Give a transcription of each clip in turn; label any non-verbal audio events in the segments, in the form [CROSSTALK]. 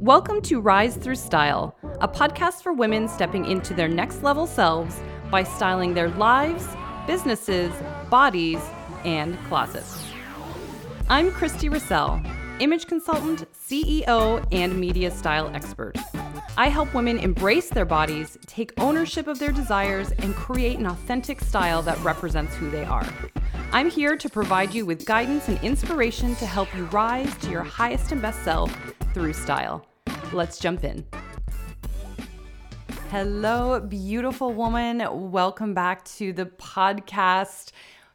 Welcome to Rise Through Style, a podcast for women stepping into their next level selves by styling their lives, businesses, bodies, and closets. I'm Christy Russell, image consultant, CEO, and media style expert. I help women embrace their bodies, take ownership of their desires, and create an authentic style that represents who they are. I'm here to provide you with guidance and inspiration to help you rise to your highest and best self through style. Let's jump in. Hello, beautiful woman. Welcome back to the podcast.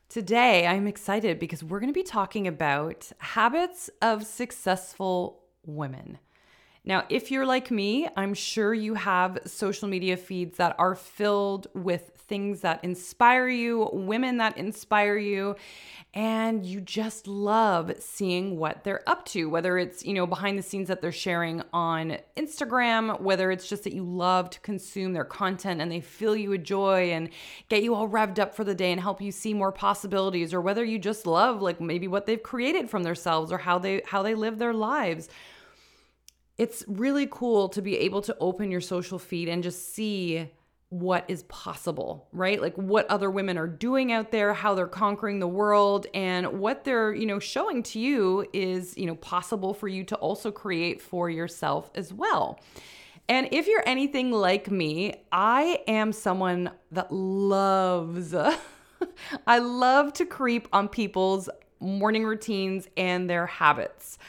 Today, I'm excited because we're going to be talking about habits of successful women. Now, if you're like me, I'm sure you have social media feeds that are filled with things that inspire you, women that inspire you, and you just love seeing what they're up to, whether it's, you know, behind the scenes that they're sharing on Instagram, whether it's just that you love to consume their content and they fill you with joy and get you all revved up for the day and help you see more possibilities, or whether you just love like maybe what they've created from themselves or how they how they live their lives. It's really cool to be able to open your social feed and just see what is possible, right? Like what other women are doing out there, how they're conquering the world and what they're, you know, showing to you is, you know, possible for you to also create for yourself as well. And if you're anything like me, I am someone that loves [LAUGHS] I love to creep on people's morning routines and their habits.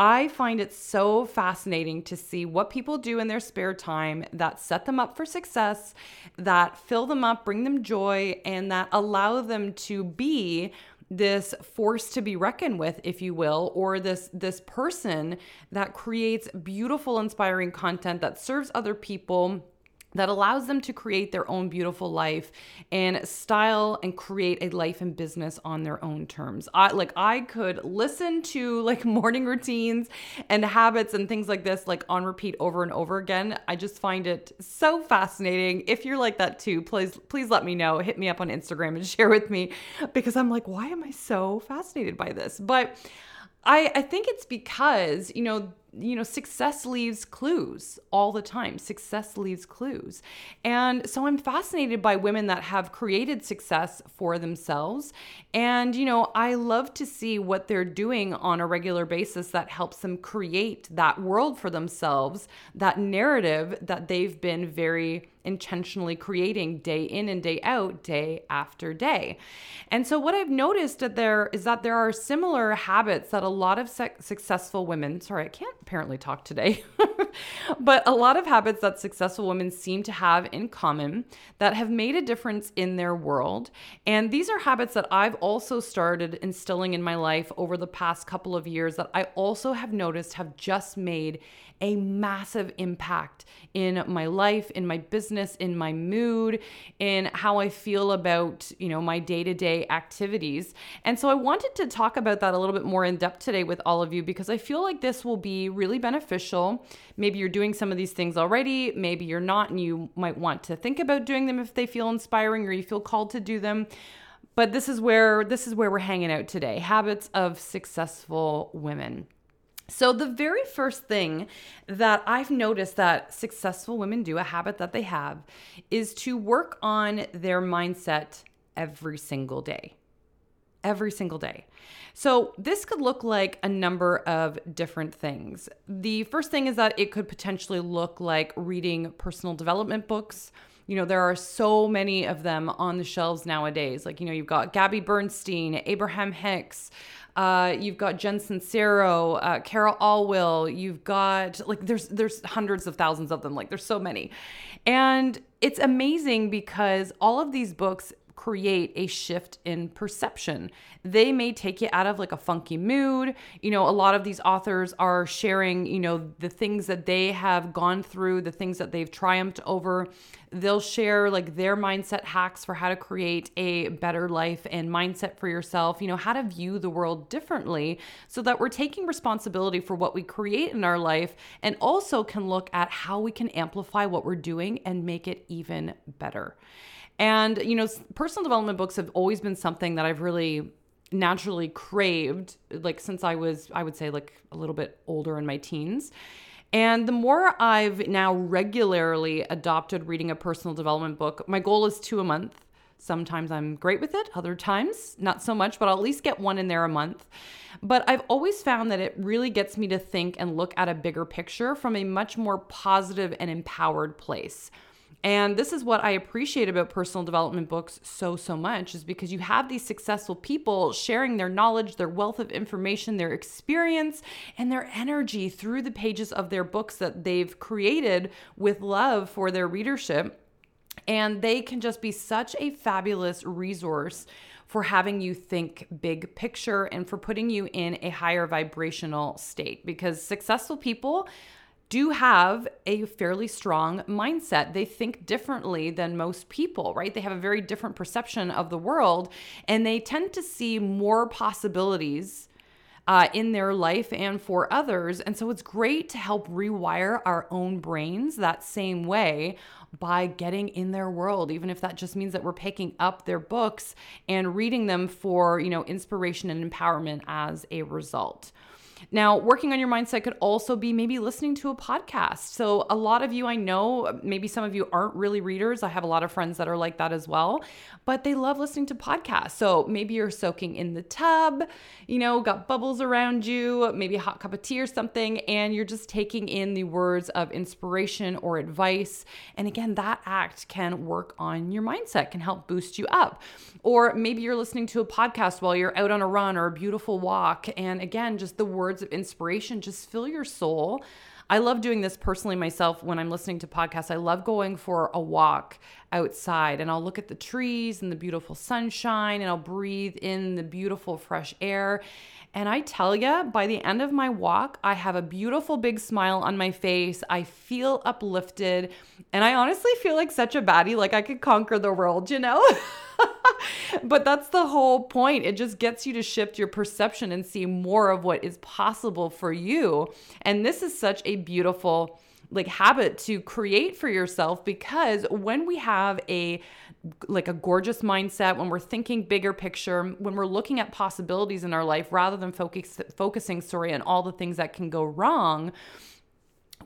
I find it so fascinating to see what people do in their spare time that set them up for success, that fill them up, bring them joy, and that allow them to be this force to be reckoned with if you will or this this person that creates beautiful inspiring content that serves other people that allows them to create their own beautiful life and style and create a life and business on their own terms. I like I could listen to like [LAUGHS] morning routines and habits and things like this like on repeat over and over again. I just find it so fascinating. If you're like that too, please please let me know. Hit me up on Instagram and [LAUGHS] share with me because I'm like why am I so fascinated by this? But I I think it's because, you know, you know, success leaves clues all the time. Success leaves clues. And so I'm fascinated by women that have created success for themselves. And, you know, I love to see what they're doing on a regular basis that helps them create that world for themselves, that narrative that they've been very intentionally creating day in and day out, day after day. And so what I've noticed that there is that there are similar habits that a lot of successful women, sorry, I can't apparently talk today, [LAUGHS] but a lot of habits that successful women seem to have in common that have made a difference in their world. And these are habits that I've also started instilling in my life over the past couple of years that I also have noticed have just made a massive impact in my life, in my business, in my mood, in how I feel about, you know, my day-to-day activities. And so I wanted to talk about that a little bit more in depth today with all of you because I feel like this will be really beneficial. Maybe you're doing some of these things already, maybe you're not and you might want to think about doing them if they feel inspiring or you feel called to do them but this is where this is where we're hanging out today habits of successful women so, the very first thing that I've noticed that successful women do, a habit that they have, is to work on their mindset every single day. Every single day. So, this could look like a number of different things. The first thing is that it could potentially look like reading personal development books. You know, there are so many of them on the shelves nowadays. Like, you know, you've got Gabby Bernstein, Abraham Hicks, uh, you've got Jen Sincero, uh, Cara Alwill. You've got like there's there's hundreds of thousands of them. Like there's so many, and it's amazing because all of these books create a shift in perception. They may take you out of like a funky mood. You know, a lot of these authors are sharing, you know, the things that they have gone through, the things that they've triumphed over. They'll share like their mindset hacks for how to create a better life and mindset for yourself, you know, how to view the world differently so that we're taking responsibility for what we create in our life and also can look at how we can amplify what we're doing and make it even better. And, you know, personal development books have always been something that I've really naturally craved, like since I was, I would say, like a little bit older in my teens. And the more I've now regularly adopted reading a personal development book, my goal is two a month. Sometimes I'm great with it, other times not so much, but I'll at least get one in there a month. But I've always found that it really gets me to think and look at a bigger picture from a much more positive and empowered place. And this is what I appreciate about personal development books so, so much is because you have these successful people sharing their knowledge, their wealth of information, their experience, and their energy through the pages of their books that they've created with love for their readership. And they can just be such a fabulous resource for having you think big picture and for putting you in a higher vibrational state because successful people do have a fairly strong mindset. They think differently than most people, right? They have a very different perception of the world and they tend to see more possibilities uh, in their life and for others. And so it's great to help rewire our own brains that same way by getting in their world, even if that just means that we're picking up their books and reading them for, you know, inspiration and empowerment as a result. Now, working on your mindset could also be maybe listening to a podcast. So, a lot of you I know, maybe some of you aren't really readers. I have a lot of friends that are like that as well, but they love listening to podcasts. So, maybe you're soaking in the tub, you know, got bubbles around you, maybe a hot cup of tea or something, and you're just taking in the words of inspiration or advice. And again, that act can work on your mindset, can help boost you up. Or maybe you're listening to a podcast while you're out on a run or a beautiful walk. And again, just the words of inspiration just fill your soul. I love doing this personally myself when I'm listening to podcasts. I love going for a walk outside and I'll look at the trees and the beautiful sunshine and I'll breathe in the beautiful fresh air. And I tell you, by the end of my walk, I have a beautiful big smile on my face. I feel uplifted. And I honestly feel like such a baddie, like I could conquer the world, you know? [LAUGHS] but that's the whole point. It just gets you to shift your perception and see more of what is possible for you. And this is such a beautiful like habit to create for yourself because when we have a like a gorgeous mindset when we're thinking bigger picture when we're looking at possibilities in our life rather than focus, focusing sorry on all the things that can go wrong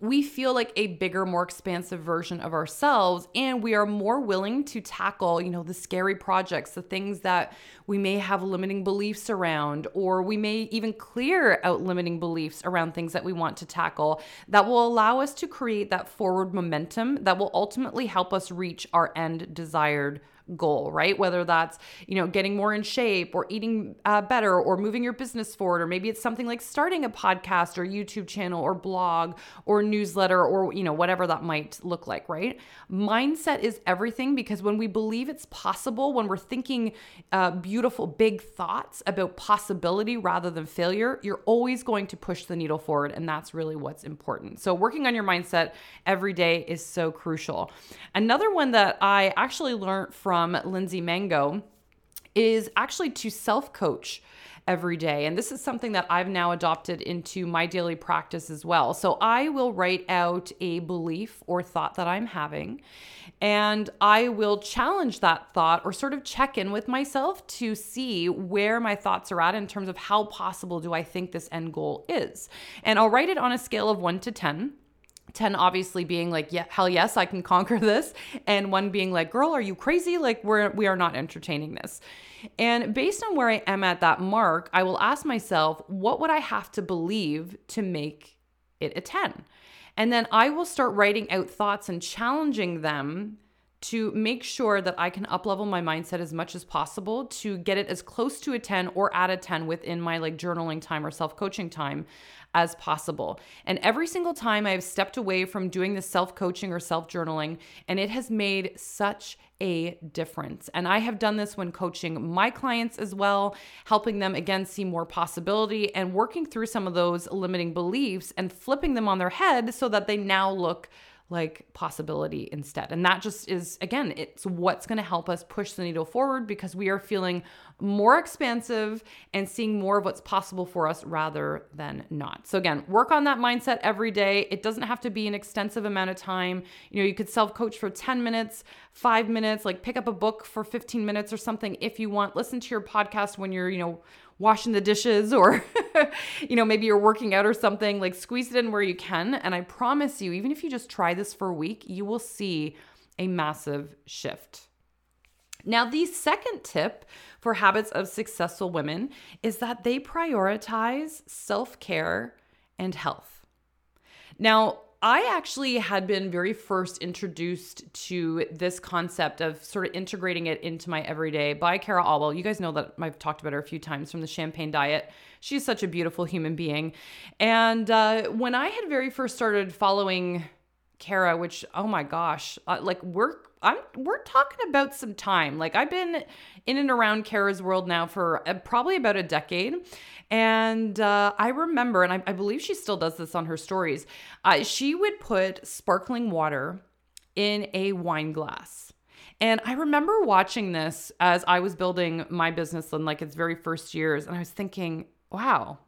we feel like a bigger, more expansive version of ourselves, and we are more willing to tackle, you know, the scary projects, the things that we may have limiting beliefs around, or we may even clear out limiting beliefs around things that we want to tackle that will allow us to create that forward momentum that will ultimately help us reach our end desired goal, right? Whether that's, you know, getting more in shape or eating uh, better or moving your business forward, or maybe it's something like starting a podcast or YouTube channel or blog or newsletter or, you know, whatever that might look like, right? Mindset is everything because when we believe it's possible, when we're thinking uh, beautiful, big thoughts about possibility rather than failure, you're always going to push the needle forward. And that's really what's important. So, working on your mindset every day is so crucial. Another one that I actually learned from from Lindsay Mango is actually to self coach every day. And this is something that I've now adopted into my daily practice as well. So I will write out a belief or thought that I'm having, and I will challenge that thought or sort of check in with myself to see where my thoughts are at in terms of how possible do I think this end goal is. And I'll write it on a scale of one to 10. 10 obviously being like yeah hell yes i can conquer this and one being like girl are you crazy? Like we're we are not entertaining this. And based on where i am at that mark i will ask myself what would i have to believe to make it a 10 and then i will start writing out thoughts and challenging them to make sure that I can uplevel my mindset as much as possible to get it as close to a 10 or at a 10 within my like journaling time or self-coaching time as possible. And every single time I have stepped away from doing the self coaching or self journaling, and it has made such a difference. And I have done this when coaching my clients as well, helping them again see more possibility and working through some of those limiting beliefs and flipping them on their head so that they now look like possibility instead. And that just is, again, it's what's going to help us push the needle forward because we are feeling more expansive and seeing more of what's possible for us rather than not. So again, work on that mindset every day. It doesn't have to be an extensive amount of time. You know, you could self-coach for 10 minutes, 5 minutes, like pick up a book for 15 minutes or something if you want. Listen to your podcast when you're, you know, washing the dishes or [LAUGHS] you know maybe you're working out or something like squeeze it in where you can and i promise you even if you just try this for a week you will see a massive shift now, the second tip for habits of successful women is that they prioritize self care and health. Now, I actually had been very first introduced to this concept of sort of integrating it into my everyday by Cara Alwill. You guys know that I've talked about her a few times from the Champagne Diet. She's such a beautiful human being. And uh, when I had very first started following Cara, which oh my gosh, uh, like we're I'm we're talking about some time. Like I've been in and around Cara's world now for uh, probably about a decade. And uh, I remember, and I, I, believe she still does this on her stories, uh, she would put sparkling water in a wine glass. And I remember watching this as I was building my business in like its very first years. And I was thinking, wow,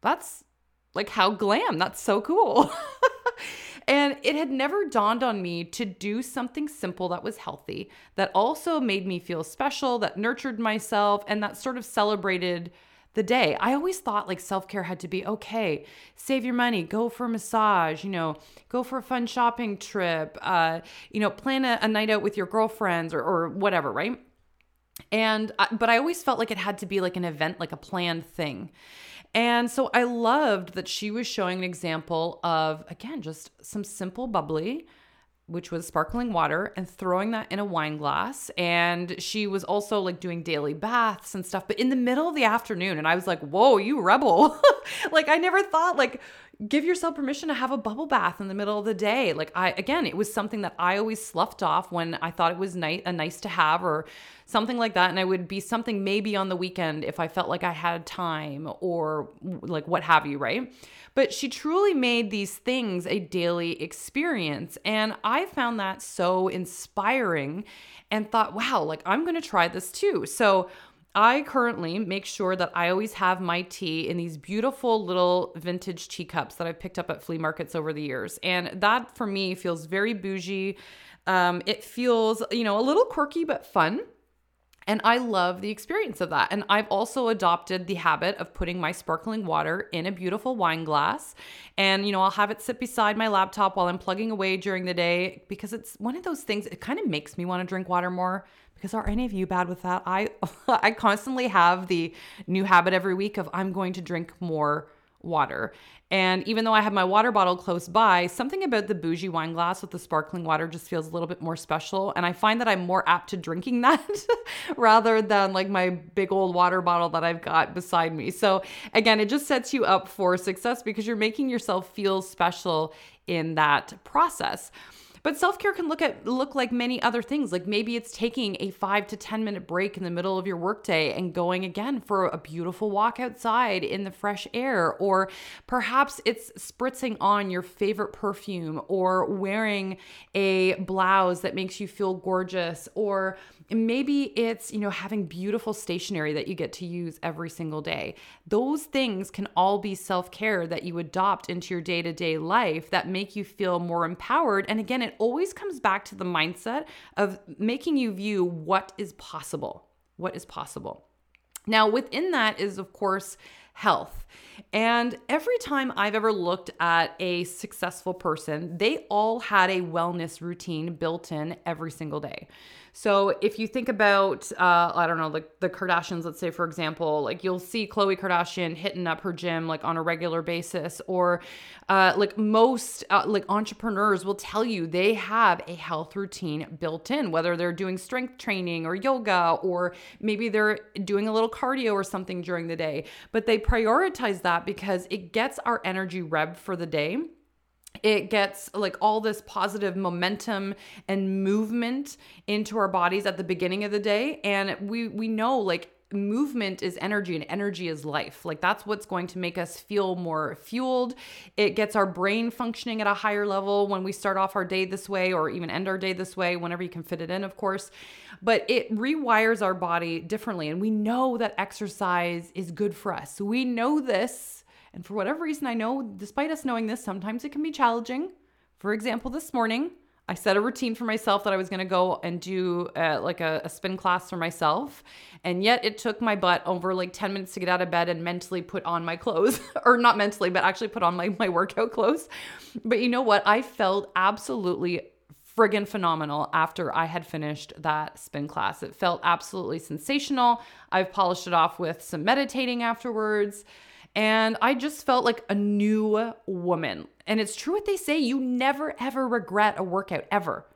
that's like how glam. That's so cool. [LAUGHS] And it had never dawned on me to do something simple that was healthy, that also made me feel special, that nurtured myself, and that sort of celebrated the day. I always thought like self care had to be okay, save your money, go for a massage, you know, go for a fun shopping trip, uh, you know, plan a, a night out with your girlfriends or, or whatever, right? And, but I always felt like it had to be like an event, like a planned thing. And so I loved that she was showing an example of, again, just some simple bubbly, which was sparkling water, and throwing that in a wine glass. And she was also like doing daily baths and stuff, but in the middle of the afternoon. And I was like, whoa, you rebel. [LAUGHS] like, I never thought, like, give yourself permission to have a bubble bath in the middle of the day. Like I again, it was something that I always sloughed off when I thought it was a nice to have or something like that and I would be something maybe on the weekend if I felt like I had time or like what have you, right? But she truly made these things a daily experience and I found that so inspiring and thought, wow, like I'm going to try this too. So I currently make sure that I always have my tea in these beautiful little vintage teacups that I've picked up at flea markets over the years. And that for me feels very bougie. Um, it feels, you know, a little quirky but fun. And I love the experience of that. And I've also adopted the habit of putting my sparkling water in a beautiful wine glass. And, you know, I'll have it sit beside my laptop while I'm plugging away during the day because it's one of those things, it kind of makes me want to drink water more because are any of you bad with that? I [LAUGHS] I constantly have the new habit every week of I'm going to drink more water. And even though I have my water bottle close by, something about the bougie wine glass with the sparkling water just feels a little bit more special. And I find that I'm more apt to drinking [LAUGHS] that rather than like my big old water bottle that I've got beside me. So, again, it just sets you up for success because you're making yourself feel special in that process. But self-care can look at look like many other things. Like maybe it's taking a 5 to 10 minute break in the middle of your workday and going again for a beautiful walk outside in the fresh air or perhaps it's spritzing on your favorite perfume or wearing a blouse that makes you feel gorgeous or maybe it's, you know, having beautiful stationery that you get to use every single day. Those things can all be self-care that you adopt into your day-to-day life that make you feel more empowered. And again, it always comes back to the mindset of making you view what is possible. What is possible. Now, within that is, of course, health. And every time I've ever looked at a successful person, they all had a wellness routine built in every single day. So if you think about, uh, I don't know, like the Kardashians, let's say, for example, like you'll see Khloe Kardashian hitting up her gym like on a regular basis, or uh, like most uh, like entrepreneurs will tell you they have a health routine built in, whether they're doing strength training or yoga, or maybe they're doing a little cardio or something during the day. But they prioritize that because it gets our energy rev for the day it gets like all this positive momentum and movement into our bodies at the beginning of the day and we we know like movement is energy and energy is life. Like that's what's going to make us feel more fueled. It gets our brain functioning at a higher level when we start off our day this way or even end our day this way, whenever you can fit it in, of course. But it rewires our body differently. And we know that exercise is good for us. We know this. And for whatever reason, I know, despite us knowing this, sometimes it can be challenging. For example, this morning, I set a routine for myself that I was going to go and do uh, like a, a, spin class for myself. And yet it took my butt over like 10 minutes to get out of bed and mentally put on my clothes, [LAUGHS] or not mentally, but actually put on my, my workout clothes. But you know what? I felt absolutely friggin' phenomenal after I had finished that spin class. It felt absolutely sensational. I've polished it off with some meditating afterwards. And I just felt like a new woman. And it's true what they say you never, ever regret a workout, ever.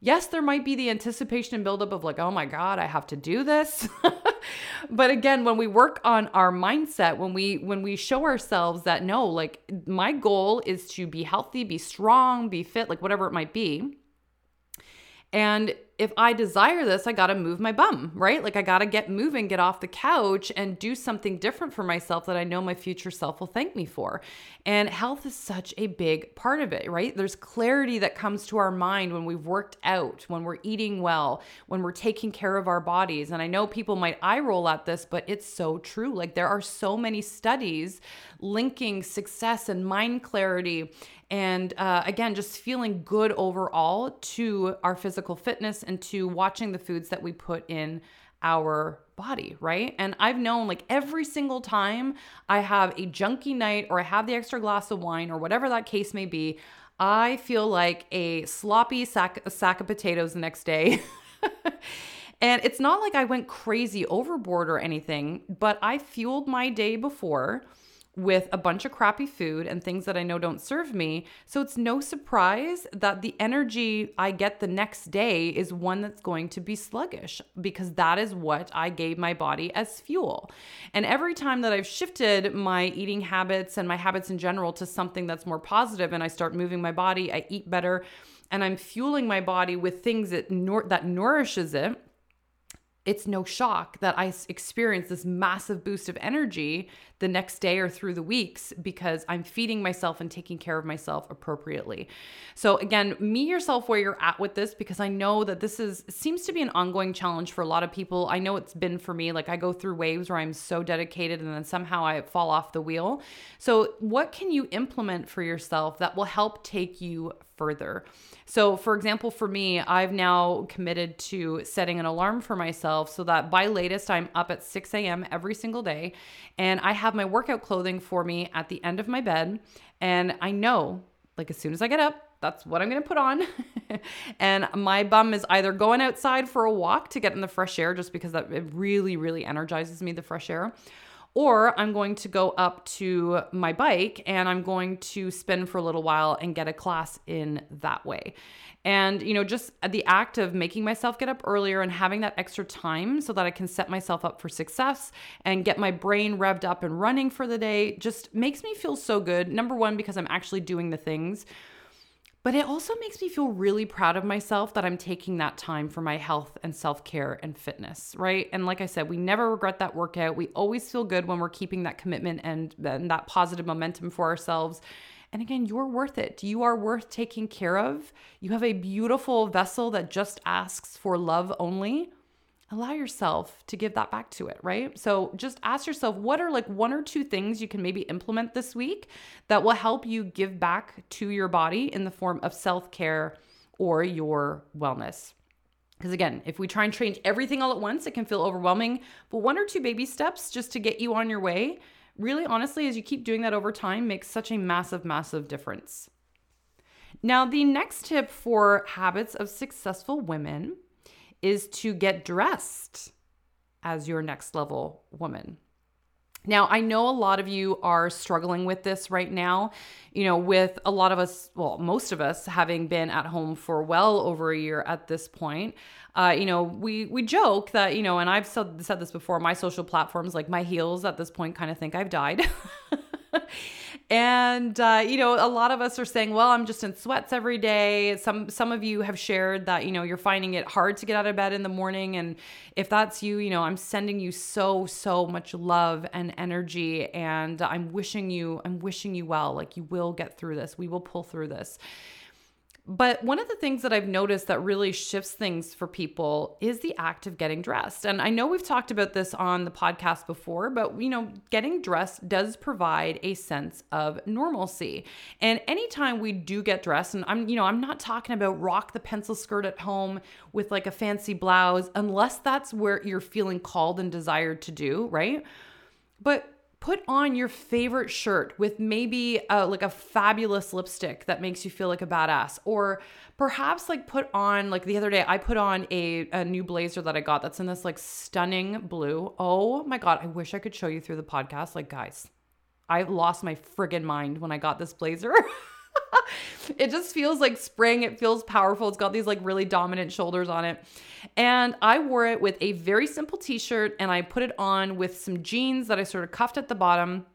Yes, there might be the anticipation and buildup of like, oh my God, I have to do this. [LAUGHS] but again, when we work on our mindset, when we when we show ourselves that no, like my goal is to be healthy, be strong, be fit, like whatever it might be, and if I desire this, I got to move my bum, right? Like I got to get moving, get off the couch and do something different for myself that I know my future self will thank me for. And health is such a big part of it, right? There's clarity that comes to our mind when we've worked out, when we're eating well, when we're taking care of our bodies. And I know people might eye roll at this, but it's so true. Like there are so many studies linking success and mind clarity and uh, again, just feeling good overall to our physical fitness and to watching the foods that we put in our body, right? And I've known like every single time I have a junky night or I have the extra glass of wine or whatever that case may be, I feel like a sloppy sack, a sack of potatoes the next day. [LAUGHS] and it's not like I went crazy overboard or anything, but I fueled my day before with a bunch of crappy food and things that I know don't serve me. So it's no surprise that the energy I get the next day is one that's going to be sluggish because that is what I gave my body as fuel. And every time that I've shifted my eating habits and my habits in general to something that's more positive and I start moving my body, I eat better and I'm fueling my body with things that that nourishes it it's no shock that I experience this massive boost of energy the next day or through the weeks because I'm feeding myself and taking care of myself appropriately. So again, meet yourself where you're at with this because I know that this is seems to be an ongoing challenge for a lot of people. I know it's been for me. Like I go through waves where I'm so dedicated and then somehow I fall off the wheel. So what can you implement for yourself that will help take you further? So, for example, for me, I've now committed to setting an alarm for myself so that by latest I'm up at 6 a.m. every single day. And I have my workout clothing for me at the end of my bed. And I know, like, as soon as I get up, that's what I'm going to put on. [LAUGHS] and my bum is either going outside for a walk to get in the fresh air, just because that it really, really energizes me, the fresh air or I'm going to go up to my bike and I'm going to spin for a little while and get a class in that way. And, you know, just the act of making myself get up earlier and having that extra time so that I can set myself up for success and get my brain revved up and running for the day just makes me feel so good. Number one, because I'm actually doing the things but it also makes me feel really proud of myself that I'm taking that time for my health and self care and fitness, right? And like I said, we never regret that workout. We always feel good when we're keeping that commitment and, and that positive momentum for ourselves. And again, you're worth it. You are worth taking care of. You have a beautiful vessel that just asks for love only allow yourself to give that back to it, right? So just ask yourself what are like one or two things you can maybe implement this week that will help you give back to your body in the form of self care or your wellness. Because again, if we try and change everything all at once, it can feel overwhelming. But one or two baby steps just to get you on your way, really honestly, as you keep doing that over time, makes such a massive, massive difference. Now, the next tip for habits of successful women is to get dressed as your next level woman. Now, I know a lot of you are struggling with this right now, you know, with a lot of us, well, most of us having been at home for well over a year at this point. Uh, you know, we we joke that, you know, and I've said, said this before, my social platforms like my heels at this point kind of think I've died. [LAUGHS] [LAUGHS] And uh, you know, a lot of us are saying, "Well, I'm just in sweats every day." Some some of you have shared that you know you're finding it hard to get out of bed in the morning, and if that's you, you know, I'm sending you so so much love and energy, and I'm wishing you I'm wishing you well. Like you will get through this. We will pull through this. But one of the things that I've noticed that really shifts things for people is the act of getting dressed. And I know we've talked about this on the podcast before, but you know, getting dressed does provide a sense of normalcy. And anytime we do get dressed, and I'm, you know, I'm not talking about rock the pencil skirt at home with like a fancy blouse, unless that's where you're feeling called and desired to do, right? But put on your favorite shirt with maybe a, like a fabulous lipstick that makes you feel like a badass. Or perhaps like put on like the other day i put on a, a new blazer that i got that's in this like stunning blue. Oh my god i wish i could show you through the podcast. Like guys i lost my friggin mind when i got this blazer [LAUGHS] [LAUGHS] it just feels like spring. It feels powerful. It's got these like really dominant shoulders on it. And I wore it with a very simple t shirt and I put it on with some jeans that I sort of cuffed at the bottom.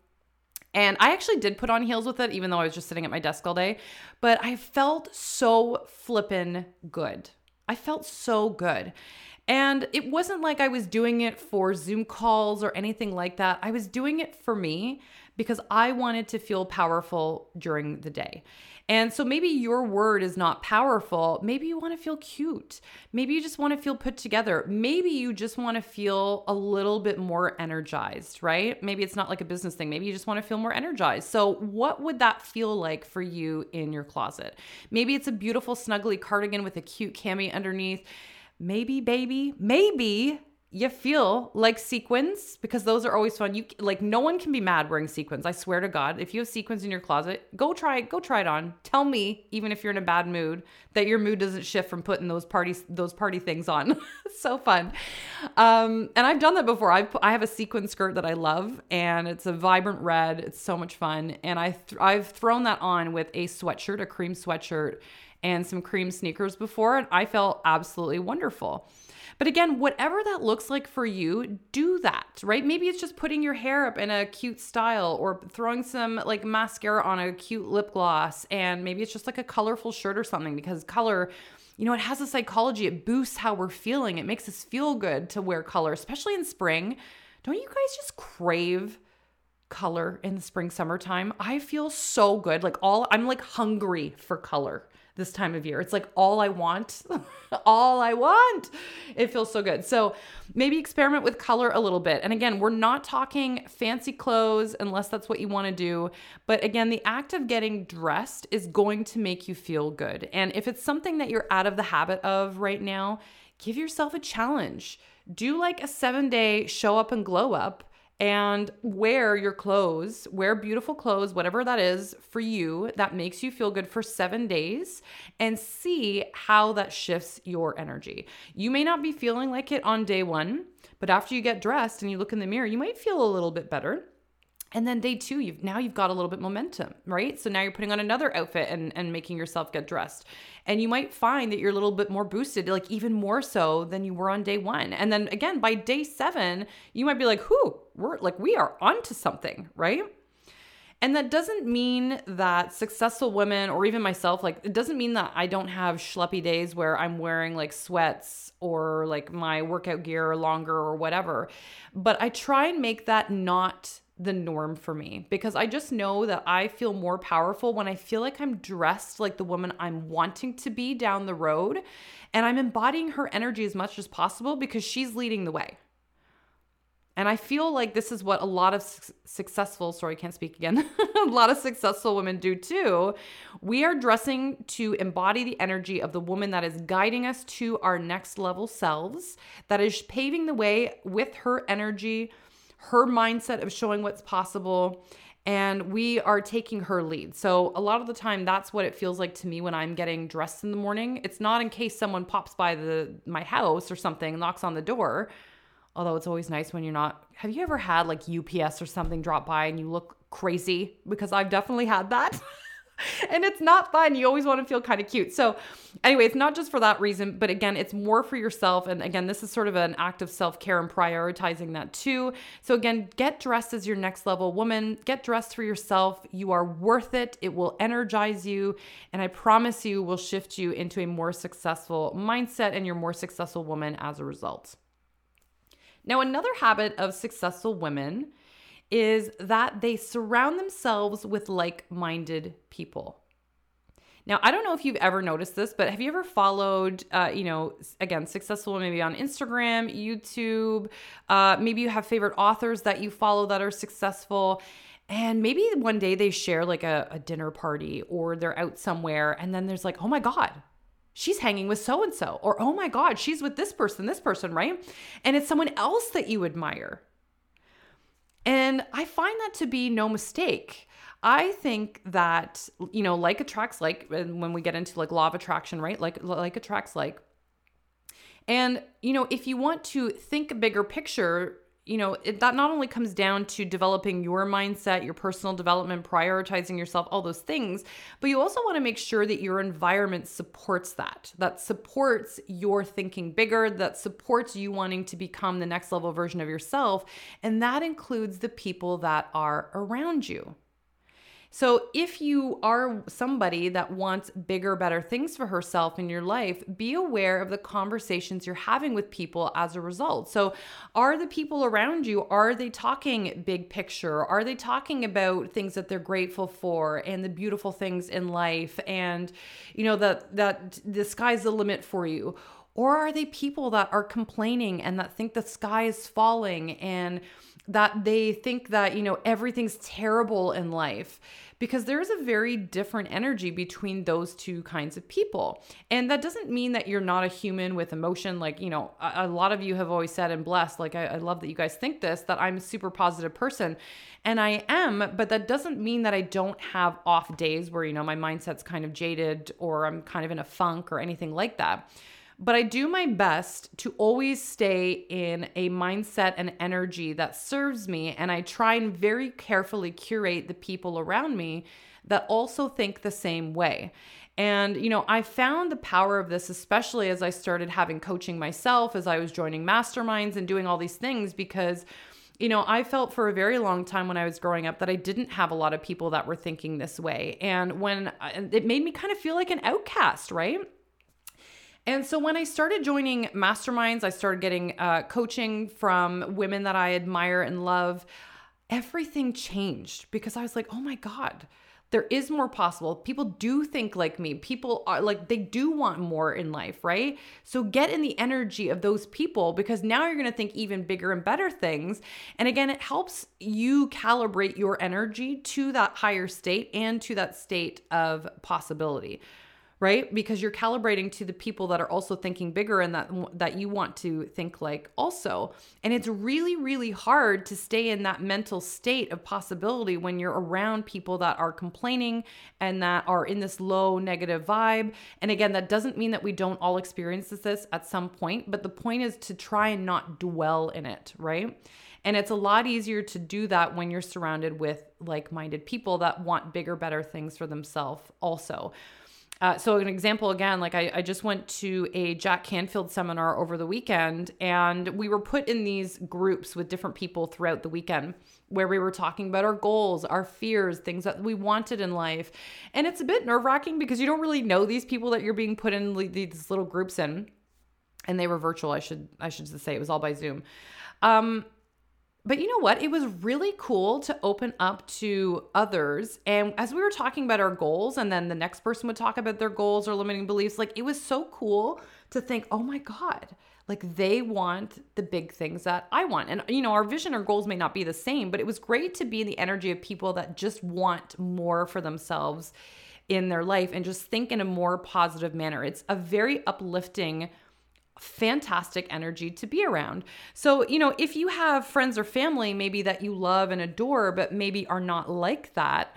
And I actually did put on heels with it, even though I was just sitting at my desk all day. But I felt so flippin' good. I felt so good. And it wasn't like I was doing it for Zoom calls or anything like that. I was doing it for me because I wanted to feel powerful during the day. And so maybe your word is not powerful. Maybe you want to feel cute. Maybe you just want to feel put together. Maybe you just want to feel a little bit more energized, right? Maybe it's not like a business thing. Maybe you just want to feel more energized. So, what would that feel like for you in your closet? Maybe it's a beautiful, snuggly cardigan with a cute cami underneath. Maybe, baby, maybe you feel like sequins because those are always fun. You like no one can be mad wearing sequins. I swear to God, if you have sequins in your closet, go try it. Go try it on. Tell me, even if you're in a bad mood, that your mood doesn't shift from putting those parties those party things on. [LAUGHS] so fun. Um, and I've done that before. I I have a sequin skirt that I love, and it's a vibrant red. It's so much fun, and I th- I've thrown that on with a sweatshirt, a cream sweatshirt, and some cream sneakers before, and I felt absolutely wonderful. But again, whatever that looks like for you, do that, right? Maybe it's just putting your hair up in a cute style or throwing some like mascara on a cute lip gloss. And maybe it's just like a colorful shirt or something because color you know, it has a psychology. It boosts how we're feeling. It makes us feel good to wear color, especially in spring. Don't you guys just crave color in the spring, summertime? I feel so good. Like all, I'm like hungry for color this time of year. It's like all I want, [LAUGHS] all I want. It feels so good. So maybe experiment with color a little bit. And again, we're not talking fancy clothes unless that's what you want to do. But again, the act of getting dressed is going to make you feel good. And if it's something that you're out of the habit of right now, give yourself a challenge. Do like a seven day show up and glow up and wear your clothes, wear beautiful clothes, whatever that is for you that makes you feel good for seven days and see how that shifts your energy. You may not be feeling like it on day one, but after you get dressed and you look in the mirror, you might feel a little bit better. And then day two, you've now you've got a little bit momentum, right? So now you're putting on another outfit and, and making yourself get dressed. And you might find that you're a little bit more boosted, like even more so than you were on day one. And then again, by day seven, you might be like, whoo, we're like, we are onto something, right? And that doesn't mean that successful women or even myself, like, it doesn't mean that I don't have schleppy days where I'm wearing like sweats or like my workout gear longer or whatever. But I try and make that not the norm for me because I just know that I feel more powerful when I feel like I'm dressed like the woman I'm wanting to be down the road and I'm embodying her energy as much as possible because she's leading the way. And I feel like this is what a lot of su- successful, sorry, I can't speak again, [LAUGHS] a lot of successful women do too. We are dressing to embody the energy of the woman that is guiding us to our next level selves, that is paving the way with her energy her mindset of showing what's possible and we are taking her lead. So a lot of the time that's what it feels like to me when I'm getting dressed in the morning. It's not in case someone pops by the my house or something, knocks on the door. Although it's always nice when you're not. Have you ever had like UPS or something drop by and you look crazy? Because I've definitely had that. [LAUGHS] [LAUGHS] and it's not fun. You always want to feel kind of cute. So, anyway, it's not just for that reason, but again, it's more for yourself. And again, this is sort of an act of self care and prioritizing that too. So, again, get dressed as your next level woman, get dressed for yourself. You are worth it. It will energize you. And I promise you, will shift you into a more successful mindset and you're more successful woman as a result. Now, another habit of successful women is that they surround themselves with like minded people. Now, I don't know if you've ever noticed this, but have you ever followed, uh, you know, again, successful maybe on Instagram, YouTube? Uh, maybe you have favorite authors that you follow that are successful. And maybe one day they share like a, a dinner party or they're out somewhere, and then there's like, oh my God, she's hanging with so and so, or oh my God, she's with this person, this person, right? And it's someone else that you admire. And I find that to be no mistake. I think that, you know, like attracts like uh, when we get into like law of attraction, right? Like like attracts like. And, you know, if you want to think bigger picture, you know, it, that not only comes down to developing your mindset, your personal development, prioritizing yourself, all those things, but you also want to make sure that your environment supports that, that supports your thinking bigger, that supports you wanting to become the next level version of yourself. And that includes the people that are around you. So, if you are somebody that wants bigger, better things for herself in your life, be aware of the conversations you're having with people as a result. So, are the people around you are they talking big picture? Are they talking about things that they're grateful for and the beautiful things in life and you know that that the sky's the limit for you? Or are they people that are complaining and that think the sky is falling and that they think that, you know, everything's terrible in life because there's a very different energy between those two kinds of people. And that doesn't mean that you're not a human with emotion. Like, you know, a, a lot of you have always said and blessed, like, I, I love that you guys think this, that I'm a super positive person. And I am, but that doesn't mean that I don't have off days where, you know, my mindset's kind of jaded or I'm kind of in a funk or anything like that. But I do my best to always stay in a mindset and energy that serves me. And I try and very carefully curate the people around me that also think the same way. And, you know, I found the power of this, especially as I started having coaching myself, as I was joining masterminds and doing all these things, because, you know, I felt for a very long time when I was growing up that I didn't have a lot of people that were thinking this way. And when it made me kind of feel like an outcast, right? And so when I started joining masterminds, I started getting uh, coaching from women that I admire and love. Everything changed because I was like, oh my God, there is more possible. People do think like me. People are like, they do want more in life, right? So get in the energy of those people because now you're going to think even bigger and better things. And again, it helps you calibrate your energy to that higher state and to that state of possibility right? Because you're calibrating to the people that are also thinking bigger and that that you want to think like also. And it's really really hard to stay in that mental state of possibility when you're around people that are complaining and that are in this low negative vibe. And again that doesn't mean that we don't all experience this at some point but the point is to try and not dwell in it right? And it's a lot easier to do that when you're surrounded with like minded people that want bigger, better things for themselves, also. Uh, so an example again, like I, I just went to a Jack Canfield seminar over the weekend, and we were put in these groups with different people throughout the weekend where we were talking about our goals, our fears, things that we wanted in life. And it's a bit nerve wracking because you don't really know these people that you're being put in these little groups in. And they were virtual. I should I should just say it was all by Zoom. Um, but you know what? It was really cool to open up to others. And as we were talking about our goals, and then the next person would talk about their goals or limiting beliefs, like it was so cool to think, oh my God, like they want the big things that I want. And, you know, our vision or goals may not be the same, but it was great to be in the energy of people that just want more for themselves in their life and just think in a more positive manner. It's a very uplifting fantastic energy to be around. So, you know, if you have friends or family maybe that you love and adore, but maybe are not like that,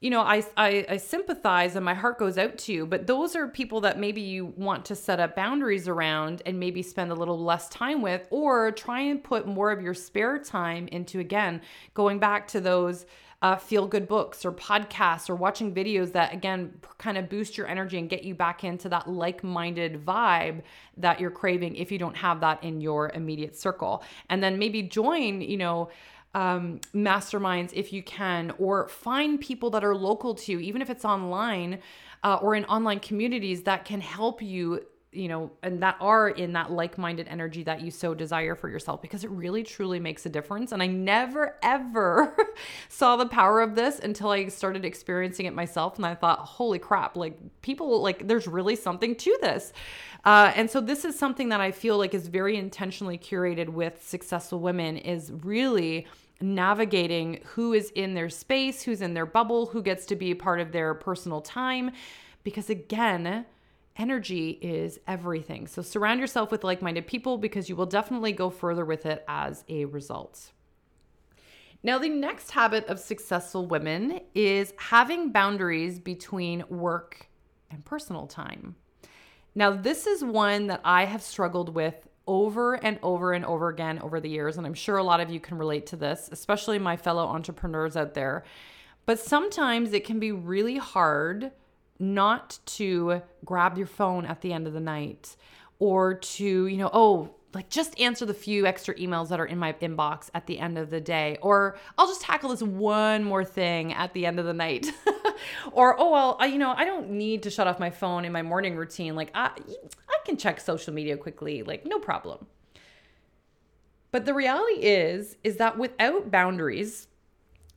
you know, I, I, I sympathize and my heart goes out to you. But those are people that maybe you want to set up boundaries around and maybe spend a little less time with, or try and put more of your spare time into again going back to those uh, feel good books or podcasts or watching videos that, again, kind of boost your energy and get you back into that like minded vibe that you're craving if you don't have that in your immediate circle. And then maybe join, you know, um, masterminds if you can, or find people that are local to you, even if it's online uh, or in online communities that can help you you know, and that are in that like minded energy that you so desire for yourself because it really truly makes a difference. And I never ever [LAUGHS] saw the power of this until I started experiencing it myself. And I thought, holy crap, like people, like there's really something to this. Uh, and so this is something that I feel like is very intentionally curated with successful women is really navigating who is in their space, who's in their bubble, who gets to be a part of their personal time. Because again, energy is everything. So surround yourself with like minded people because you will definitely go further with it as a result. Now, the next habit of successful women is having boundaries between work and personal time. Now, this is one that I have struggled with over and over and over again over the years. And I'm sure a lot of you can relate to this, especially my fellow entrepreneurs out there. But sometimes it can be really hard not to grab your phone at the end of the night or to, you know, oh, like just answer the few extra emails that are in my inbox at the end of the day or I'll just tackle this one more thing at the end of the night. [LAUGHS] or oh well, I, you know, I don't need to shut off my phone in my morning routine. Like I I can check social media quickly, like no problem. But the reality is is that without boundaries,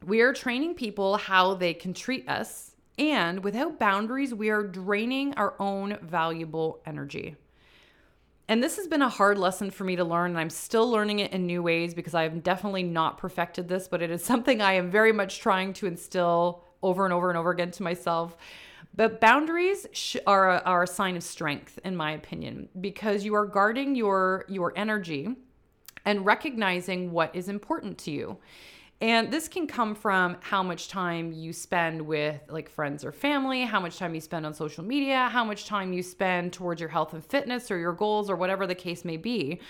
we are training people how they can treat us and without boundaries, we are draining our own valuable energy. And this has been a hard lesson for me to learn, and I'm still learning it in new ways because I have definitely not perfected this, but it is [LAUGHS] something I am very much trying to instill over and over and over again to myself. But boundaries are, a, are a sign of strength, in my opinion, because you are guarding your, your energy and recognizing what is important to you. And this can come from how much time you spend with like friends or family, how much time you spend on social media, how much time you spend towards your health and fitness or your goals or whatever the case may be.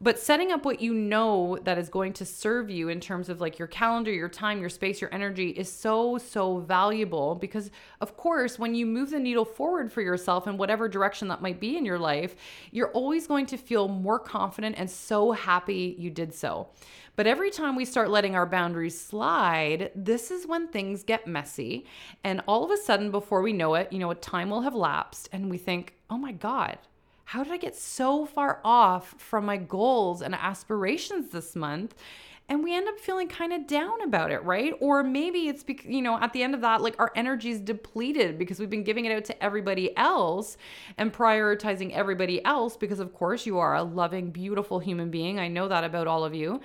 But setting up what you know that is going to serve you in terms of like your calendar, your time, your space, your energy is so, so valuable because, of course, when you move the needle forward for yourself in whatever direction that might be in your life, you're always going to feel more confident and so happy you did so. But every time we start letting our boundaries slide, this is when things get messy. And all of a sudden, before we know it, you know, a time will have lapsed and we think, oh my God, how did I get so far off from my goals and aspirations this month? and we end up feeling kind of down about it, right? Or maybe it's because, you know, at the end of that, like our energy is depleted because we've been giving it out to everybody else and prioritizing everybody else because, of course, you are a loving, beautiful human being. I know that about all of you.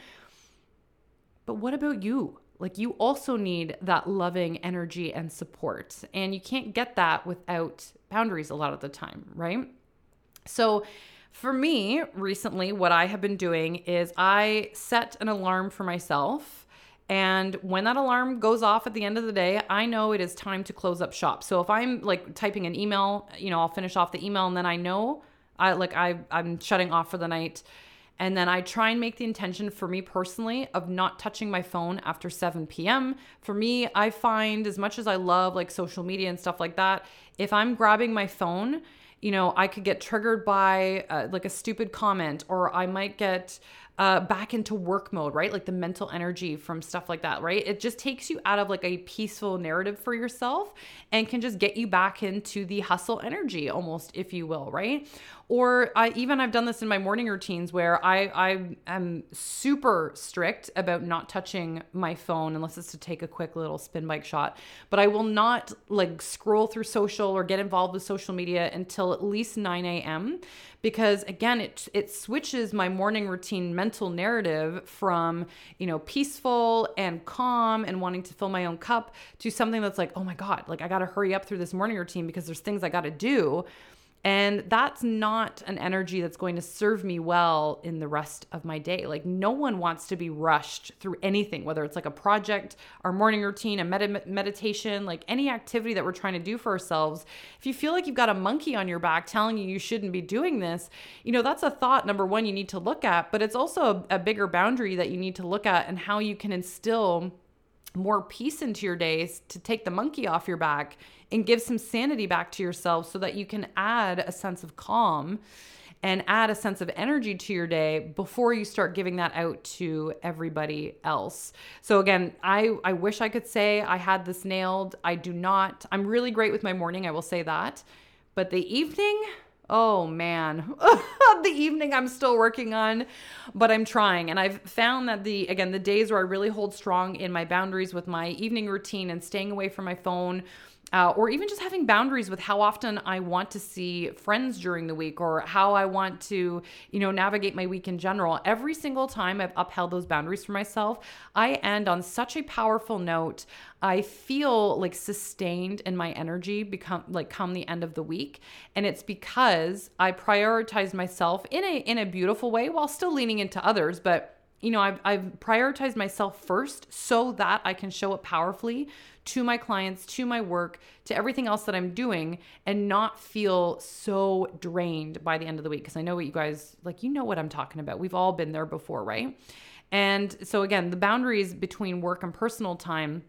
But what about you? Like, you also need that loving energy and support. And you can't get that without boundaries a lot of the time, right? So, for me, recently, what I have been doing is I set an alarm for myself. And when that alarm goes off at the end of the day, I know it is time to close up shop. So if I'm like typing an email, you know, I'll finish off the email and then I know I like I I'm shutting off for the night and then I try and make the intention for me personally of not touching my phone after 7 p.m. For me, I find as much as I love like social media and stuff like that, if I'm grabbing my phone, you know, I could get triggered by uh, like a stupid comment or I might get uh, back into work mode, right? Like the mental energy from stuff like that, right? It just takes you out of like a peaceful narrative for yourself and can just get you back into the hustle energy almost, if you will, right? Or I even I've done this in my morning routines where I I am super strict about not touching my phone unless it's to take a quick little spin bike shot. But I will not like scroll through social or get involved with social media until at least 9 a.m because again it it switches my morning routine mental narrative from you know peaceful and calm and wanting to fill my own cup to something that's like oh my god like i got to hurry up through this morning routine because there's things i got to do and that's not an energy that's going to serve me well in the rest of my day. Like, no one wants to be rushed through anything, whether it's like a project, our morning routine, a med- meditation, like any activity that we're trying to do for ourselves. If you feel like you've got a monkey on your back telling you you shouldn't be doing this, you know, that's a thought, number one, you need to look at, but it's also a, a bigger boundary that you need to look at and how you can instill more peace into your days to take the monkey off your back and give some sanity back to yourself so that you can add a sense of calm and add a sense of energy to your day before you start giving that out to everybody else. So again, I I wish I could say I had this nailed. I do not. I'm really great with my morning, I will say that. But the evening, Oh man, [LAUGHS] the evening I'm still working on, but I'm trying. And I've found that the, again, the days where I really hold strong in my boundaries with my evening routine and staying away from my phone, uh, or even just having boundaries with how often I want to see friends during the week or how I want to, you know, navigate my week in general. Every single time I've upheld those boundaries for myself, I end on such a powerful note. I feel like sustained in my energy become like come the end of the week, and it's because I prioritize myself in a in a beautiful way while still leaning into others, but you know, I've, I've prioritized myself first so that I can show up powerfully to my clients, to my work, to everything else that I'm doing, and not feel so drained by the end of the week. Because I know what you guys like, you know what I'm talking about. We've all been there before, right? And so, again, the boundaries between work and personal time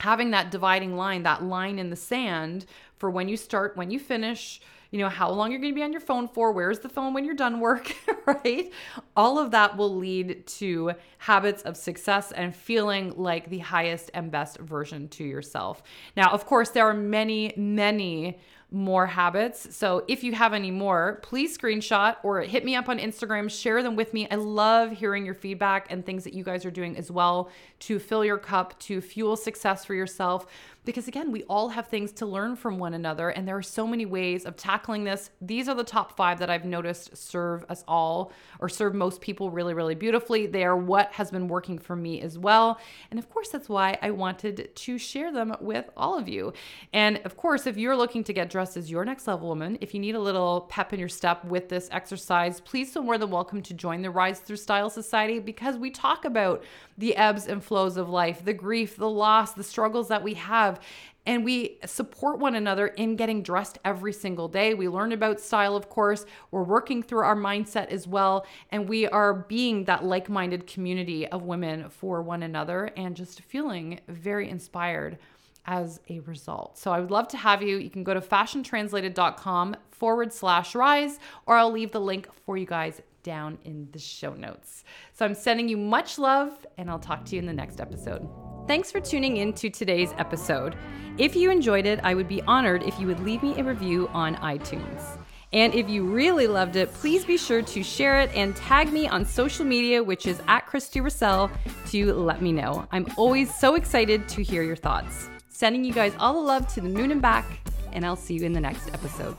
having that dividing line, that line in the sand for when you start, when you finish, you know, how long you're going to be on your phone for, where's the phone when you're done work, [LAUGHS] right? All of that will lead to habits of success and feeling like the highest and best version to yourself. Now, of course, there are many, many more habits. So if you have any more, please screenshot or hit me up on Instagram, share them with me. I love hearing your feedback and things that you guys are doing as well to fill your cup, to fuel success for yourself because again, we all have things to learn from one another, and there are so many ways of tackling this. These are the top five that I've noticed serve us all or serve most people really, really beautifully. They are what has been working for me as well. And of course, that's why I wanted to share them with all of you. And of course, if you're looking to get dressed as your next level woman, if you need a little pep in your step with this exercise, please feel more than welcome to join the Rise Through Style Society because we talk about the ebbs and flows of life, the grief, the loss, the struggles that we have. And we support one another in getting dressed every single day. We learn about style, of course. We're working through our mindset as well. And we are being that like minded community of women for one another and just feeling very inspired as a result. So I would love to have you. You can go to fashiontranslated.com forward slash rise, or I'll leave the link for you guys down in the show notes. So I'm sending you much love, and I'll talk to you in the next episode. Thanks for tuning in to today's episode. If you enjoyed it, I would be honored if you would leave me a review on iTunes. And if you really loved it, please be sure to share it and tag me on social media, which is at Christy Russell, to let me know. I'm always so excited to hear your thoughts. Sending you guys all the love to the moon and back, and I'll see you in the next episode.